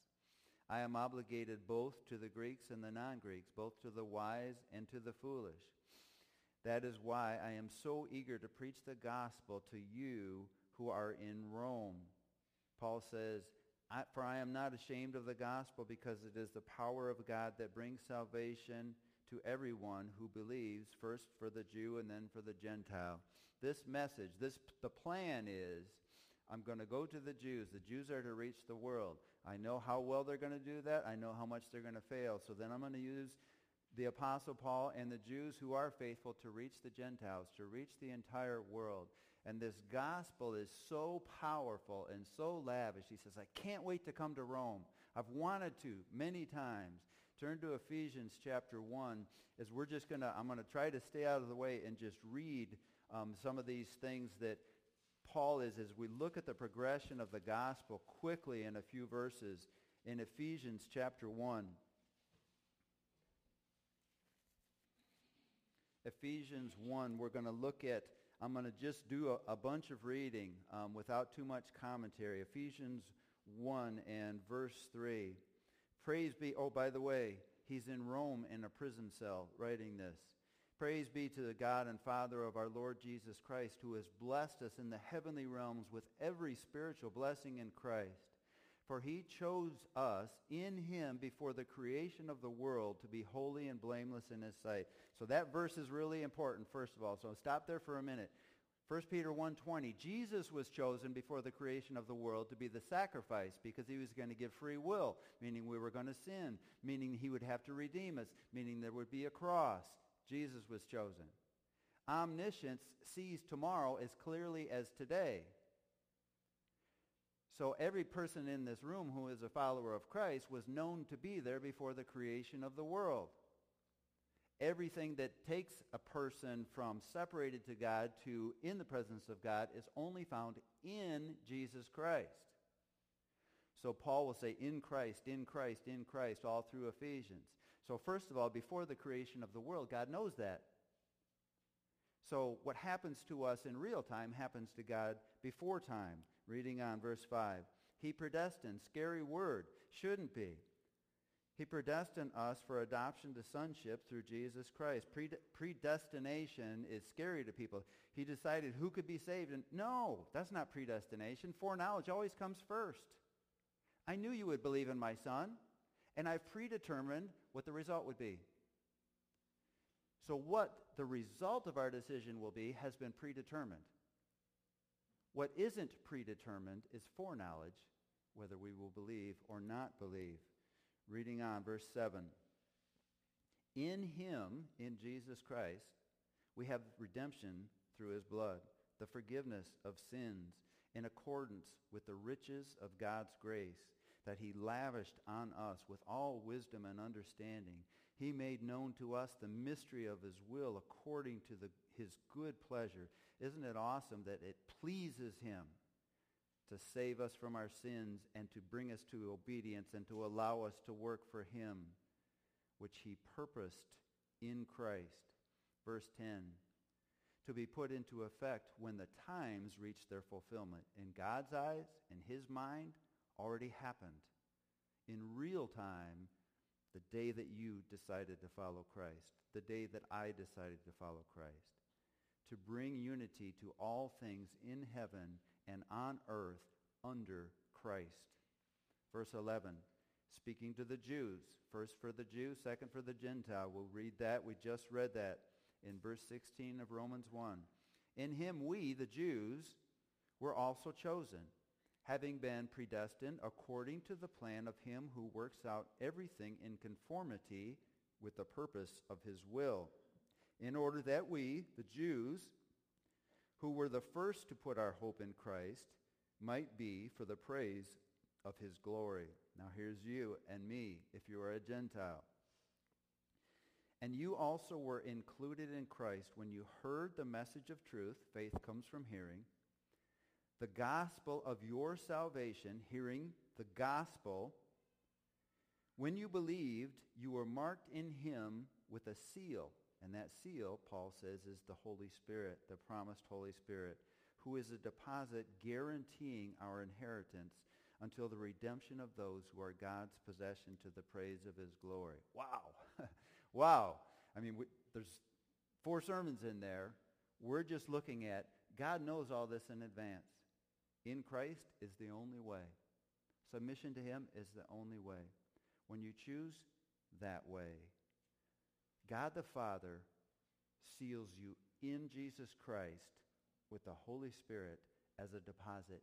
I am obligated both to the Greeks and the non-Greeks, both to the wise and to the foolish. That is why I am so eager to preach the gospel to you who are in Rome. Paul says, I, for I am not ashamed of the gospel because it is the power of God that brings salvation to everyone who believes, first for the Jew and then for the Gentile. This message, this, the plan is, I'm going to go to the Jews. The Jews are to reach the world. I know how well they're going to do that. I know how much they're going to fail. So then I'm going to use the Apostle Paul and the Jews who are faithful to reach the Gentiles, to reach the entire world. And this gospel is so powerful and so lavish. He says, I can't wait to come to Rome. I've wanted to many times. Turn to Ephesians chapter 1 as we're just going to, I'm going to try to stay out of the way and just read um, some of these things that Paul is as we look at the progression of the gospel quickly in a few verses in Ephesians chapter 1. Ephesians 1, we're going to look at, I'm going to just do a, a bunch of reading um, without too much commentary. Ephesians 1 and verse 3. Praise be, oh, by the way, he's in Rome in a prison cell writing this. Praise be to the God and Father of our Lord Jesus Christ, who has blessed us in the heavenly realms with every spiritual blessing in Christ. For he chose us in him before the creation of the world to be holy and blameless in his sight. So that verse is really important, first of all. So stop there for a minute. 1 Peter 1.20, Jesus was chosen before the creation of the world to be the sacrifice because he was going to give free will, meaning we were going to sin, meaning he would have to redeem us, meaning there would be a cross. Jesus was chosen. Omniscience sees tomorrow as clearly as today. So every person in this room who is a follower of Christ was known to be there before the creation of the world everything that takes a person from separated to God to in the presence of God is only found in Jesus Christ. So Paul will say, in Christ, in Christ, in Christ, all through Ephesians. So first of all, before the creation of the world, God knows that. So what happens to us in real time happens to God before time. Reading on verse 5. He predestined, scary word, shouldn't be. He predestined us for adoption to sonship through Jesus Christ. predestination is scary to people. He decided who could be saved. And no, that's not predestination. Foreknowledge always comes first. I knew you would believe in my son, and I've predetermined what the result would be. So what the result of our decision will be has been predetermined. What isn't predetermined is foreknowledge, whether we will believe or not believe. Reading on, verse 7. In him, in Jesus Christ, we have redemption through his blood, the forgiveness of sins in accordance with the riches of God's grace that he lavished on us with all wisdom and understanding. He made known to us the mystery of his will according to the, his good pleasure. Isn't it awesome that it pleases him to save us from our sins and to bring us to obedience and to allow us to work for him, which he purposed in Christ. Verse 10, to be put into effect when the times reach their fulfillment. In God's eyes, in his mind, already happened. In real time, the day that you decided to follow Christ, the day that I decided to follow Christ, to bring unity to all things in heaven and on earth under Christ. Verse 11, speaking to the Jews, first for the Jew, second for the Gentile. We'll read that. We just read that in verse 16 of Romans 1. In him we, the Jews, were also chosen, having been predestined according to the plan of him who works out everything in conformity with the purpose of his will, in order that we, the Jews, who were the first to put our hope in Christ, might be for the praise of his glory. Now here's you and me, if you are a Gentile. And you also were included in Christ when you heard the message of truth. Faith comes from hearing. The gospel of your salvation, hearing the gospel. When you believed, you were marked in him with a seal and that seal, Paul says, is the Holy Spirit, the promised Holy Spirit, who is a deposit guaranteeing our inheritance until the redemption of those who are God's possession to the praise of his glory. Wow. wow. I mean, we, there's four sermons in there. We're just looking at God knows all this in advance. In Christ is the only way. Submission to him is the only way. When you choose that way, God the Father seals you in Jesus Christ with the Holy Spirit as a deposit,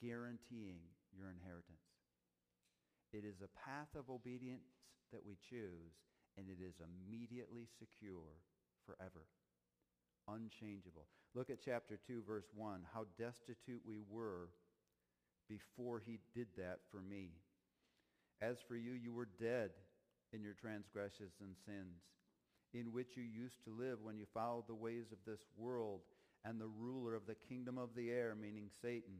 guaranteeing your inheritance. It is a path of obedience that we choose, and it is immediately secure forever, unchangeable. Look at chapter 2, verse 1, how destitute we were before he did that for me. As for you, you were dead in your transgressions and sins, in which you used to live when you followed the ways of this world and the ruler of the kingdom of the air, meaning Satan,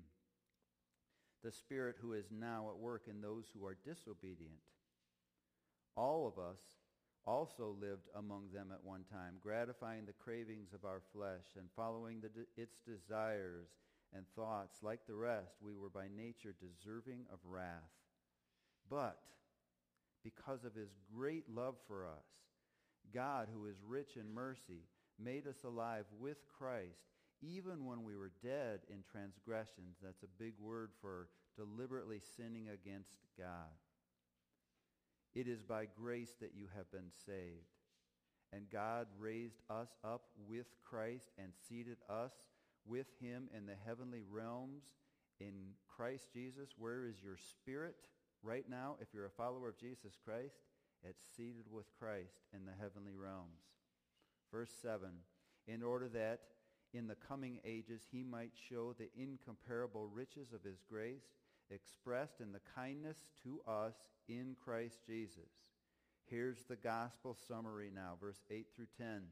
the spirit who is now at work in those who are disobedient. All of us also lived among them at one time, gratifying the cravings of our flesh and following the, its desires and thoughts. Like the rest, we were by nature deserving of wrath. But because of his great love for us, God, who is rich in mercy, made us alive with Christ even when we were dead in transgressions. That's a big word for deliberately sinning against God. It is by grace that you have been saved. And God raised us up with Christ and seated us with him in the heavenly realms in Christ Jesus. Where is your spirit right now? If you're a follower of Jesus Christ, it's seated with Christ in the heavenly realms. Verse 7, in order that in the coming ages he might show the incomparable riches of his grace expressed in the kindness to us in Christ Jesus. Here's the gospel summary now, verse 8 through 10.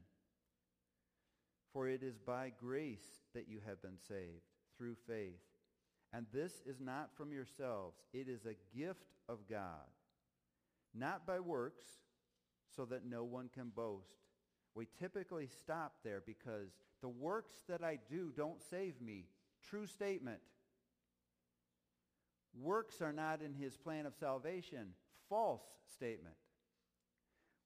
For it is by grace that you have been saved, through faith. And this is not from yourselves. It is a gift of God, not by works, so that no one can boast. We typically stop there because the works that I do don't save me. True statement. Works are not in his plan of salvation. False statement.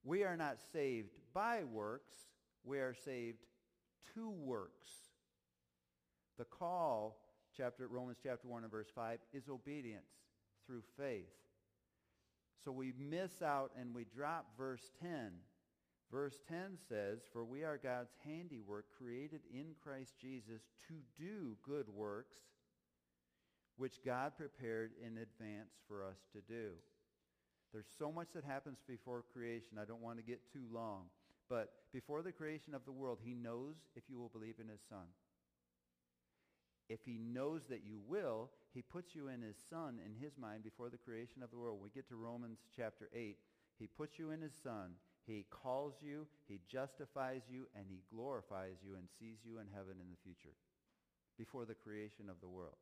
We are not saved by works. We are saved to works. The call, chapter Romans chapter 1 and verse 5, is obedience through faith. So we miss out and we drop verse 10. Verse 10 says, For we are God's handiwork created in Christ Jesus to do good works, which God prepared in advance for us to do. There's so much that happens before creation. I don't want to get too long. But before the creation of the world, he knows if you will believe in his son. If he knows that you will, he puts you in his son in his mind before the creation of the world. We get to Romans chapter 8. He puts you in his son. He calls you, he justifies you, and he glorifies you and sees you in heaven in the future before the creation of the world.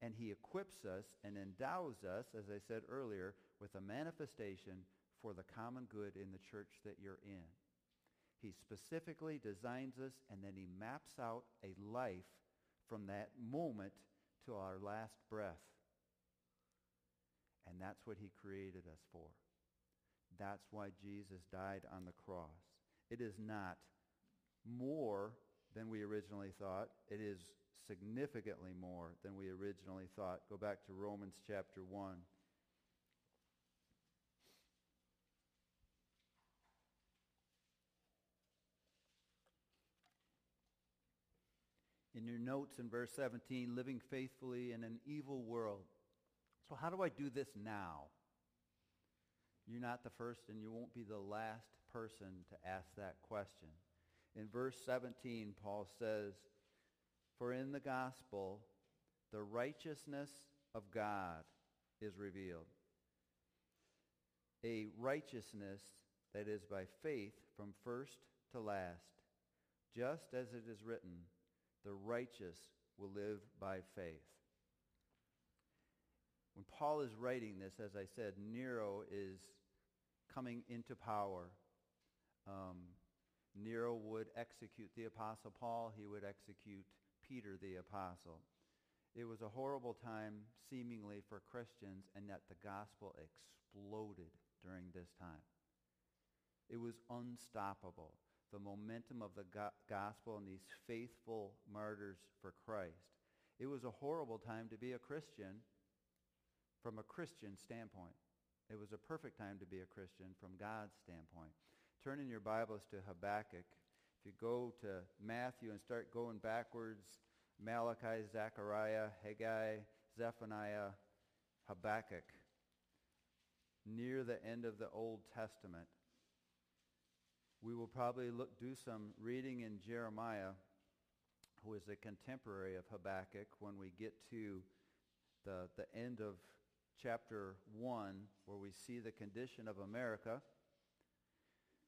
And he equips us and endows us, as I said earlier, with a manifestation for the common good in the church that you're in. He specifically designs us and then he maps out a life from that moment to our last breath. And that's what he created us for. That's why Jesus died on the cross. It is not more than we originally thought. It is significantly more than we originally thought. Go back to Romans chapter 1. in your notes in verse 17, living faithfully in an evil world. So how do I do this now? You're not the first and you won't be the last person to ask that question. In verse 17, Paul says, For in the gospel, the righteousness of God is revealed. A righteousness that is by faith from first to last, just as it is written, the righteous will live by faith. When Paul is writing this, as I said, Nero is coming into power. Um, Nero would execute the Apostle Paul. He would execute Peter the Apostle. It was a horrible time, seemingly, for Christians, and yet the gospel exploded during this time. It was unstoppable. The momentum of the go- gospel and these faithful martyrs for Christ. It was a horrible time to be a Christian from a Christian standpoint. It was a perfect time to be a Christian from God's standpoint. Turn in your Bibles to Habakkuk. If you go to Matthew and start going backwards, Malachi, Zechariah, Haggai, Zephaniah, Habakkuk, near the end of the Old Testament. We will probably look, do some reading in Jeremiah, who is a contemporary of Habakkuk, when we get to the, the end of chapter 1, where we see the condition of America.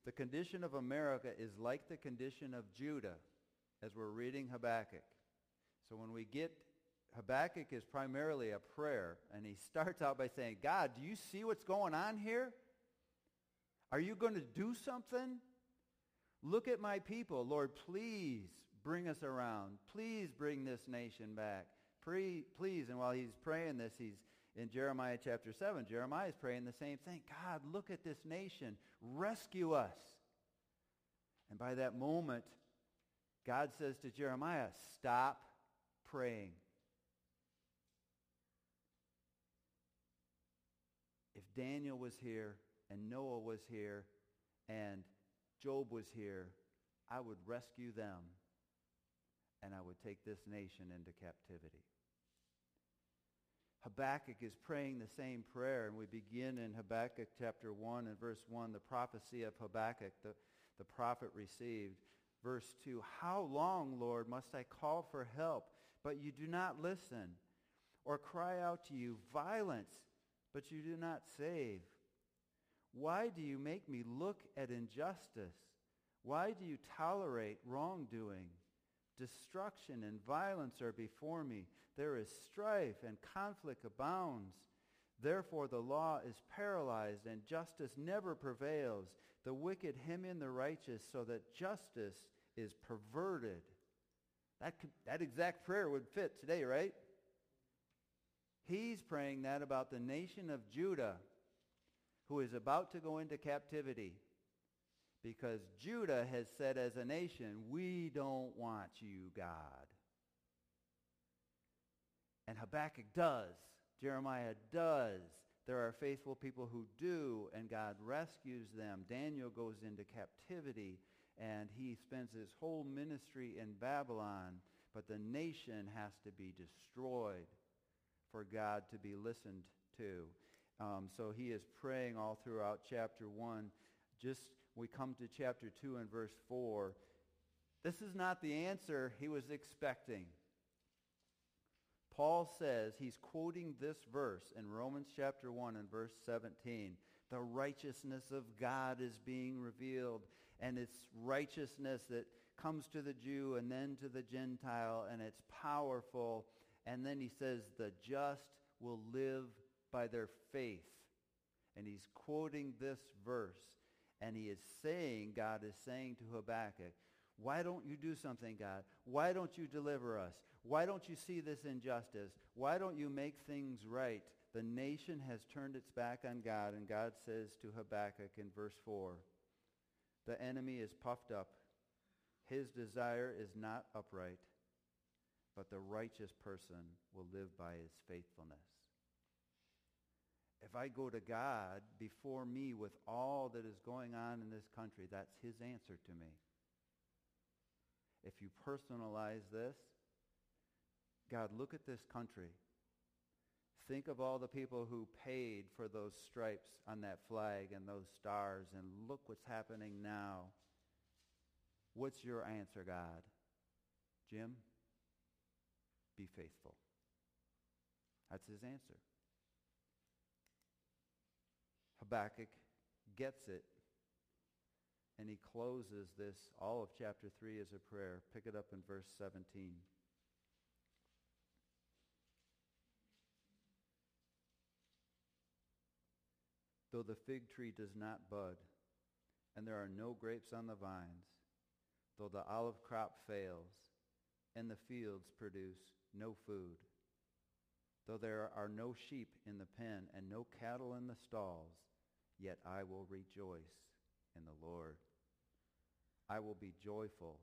The condition of America is like the condition of Judah as we're reading Habakkuk. So when we get, Habakkuk is primarily a prayer, and he starts out by saying, God, do you see what's going on here? Are you going to do something? Look at my people. Lord, please bring us around. Please bring this nation back. Please. And while he's praying this, he's in Jeremiah chapter 7. Jeremiah is praying the same thing. God, look at this nation. Rescue us. And by that moment, God says to Jeremiah, stop praying. If Daniel was here and Noah was here and Job was here, I would rescue them and I would take this nation into captivity. Habakkuk is praying the same prayer, and we begin in Habakkuk chapter 1 and verse 1, the prophecy of Habakkuk, the, the prophet received. Verse 2, How long, Lord, must I call for help, but you do not listen, or cry out to you, violence, but you do not save? Why do you make me look at injustice? Why do you tolerate wrongdoing? Destruction and violence are before me. There is strife and conflict abounds. Therefore the law is paralyzed and justice never prevails. The wicked hem in the righteous so that justice is perverted. That, could, that exact prayer would fit today, right? He's praying that about the nation of Judah who is about to go into captivity because Judah has said as a nation, we don't want you, God. And Habakkuk does. Jeremiah does. There are faithful people who do, and God rescues them. Daniel goes into captivity, and he spends his whole ministry in Babylon, but the nation has to be destroyed for God to be listened to. Um, so he is praying all throughout chapter 1. Just we come to chapter 2 and verse 4. This is not the answer he was expecting. Paul says, he's quoting this verse in Romans chapter 1 and verse 17. The righteousness of God is being revealed, and it's righteousness that comes to the Jew and then to the Gentile, and it's powerful. And then he says, the just will live by their faith. And he's quoting this verse. And he is saying, God is saying to Habakkuk, why don't you do something, God? Why don't you deliver us? Why don't you see this injustice? Why don't you make things right? The nation has turned its back on God, and God says to Habakkuk in verse 4, the enemy is puffed up. His desire is not upright, but the righteous person will live by his faithfulness. If I go to God before me with all that is going on in this country, that's his answer to me. If you personalize this, God, look at this country. Think of all the people who paid for those stripes on that flag and those stars, and look what's happening now. What's your answer, God? Jim, be faithful. That's his answer. Habakkuk gets it, and he closes this, all of chapter 3 as a prayer. Pick it up in verse 17. Though the fig tree does not bud, and there are no grapes on the vines, though the olive crop fails, and the fields produce no food, Though there are no sheep in the pen and no cattle in the stalls, yet I will rejoice in the Lord. I will be joyful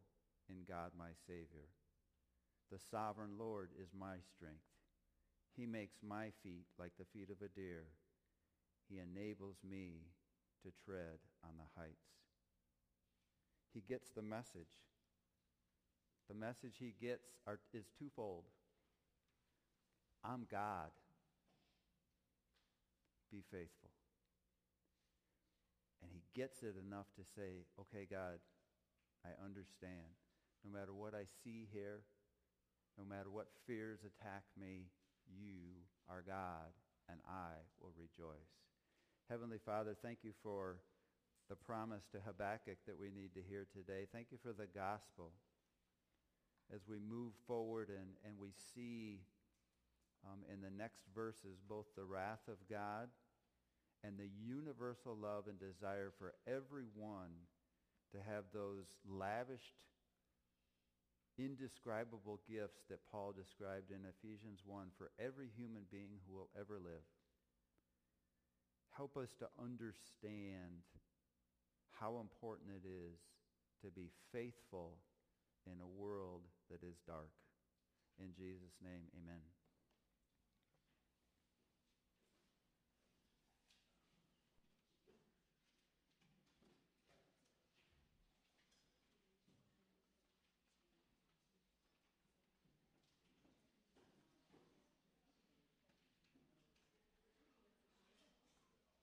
in God my Savior. The sovereign Lord is my strength. He makes my feet like the feet of a deer. He enables me to tread on the heights. He gets the message. The message he gets are, is twofold. I'm God. Be faithful. Gets it enough to say, okay, God, I understand. No matter what I see here, no matter what fears attack me, you are God, and I will rejoice. Heavenly Father, thank you for the promise to Habakkuk that we need to hear today. Thank you for the gospel. As we move forward and, and we see um, in the next verses both the wrath of God and the universal love and desire for everyone to have those lavished, indescribable gifts that Paul described in Ephesians 1 for every human being who will ever live. Help us to understand how important it is to be faithful in a world that is dark. In Jesus' name, amen.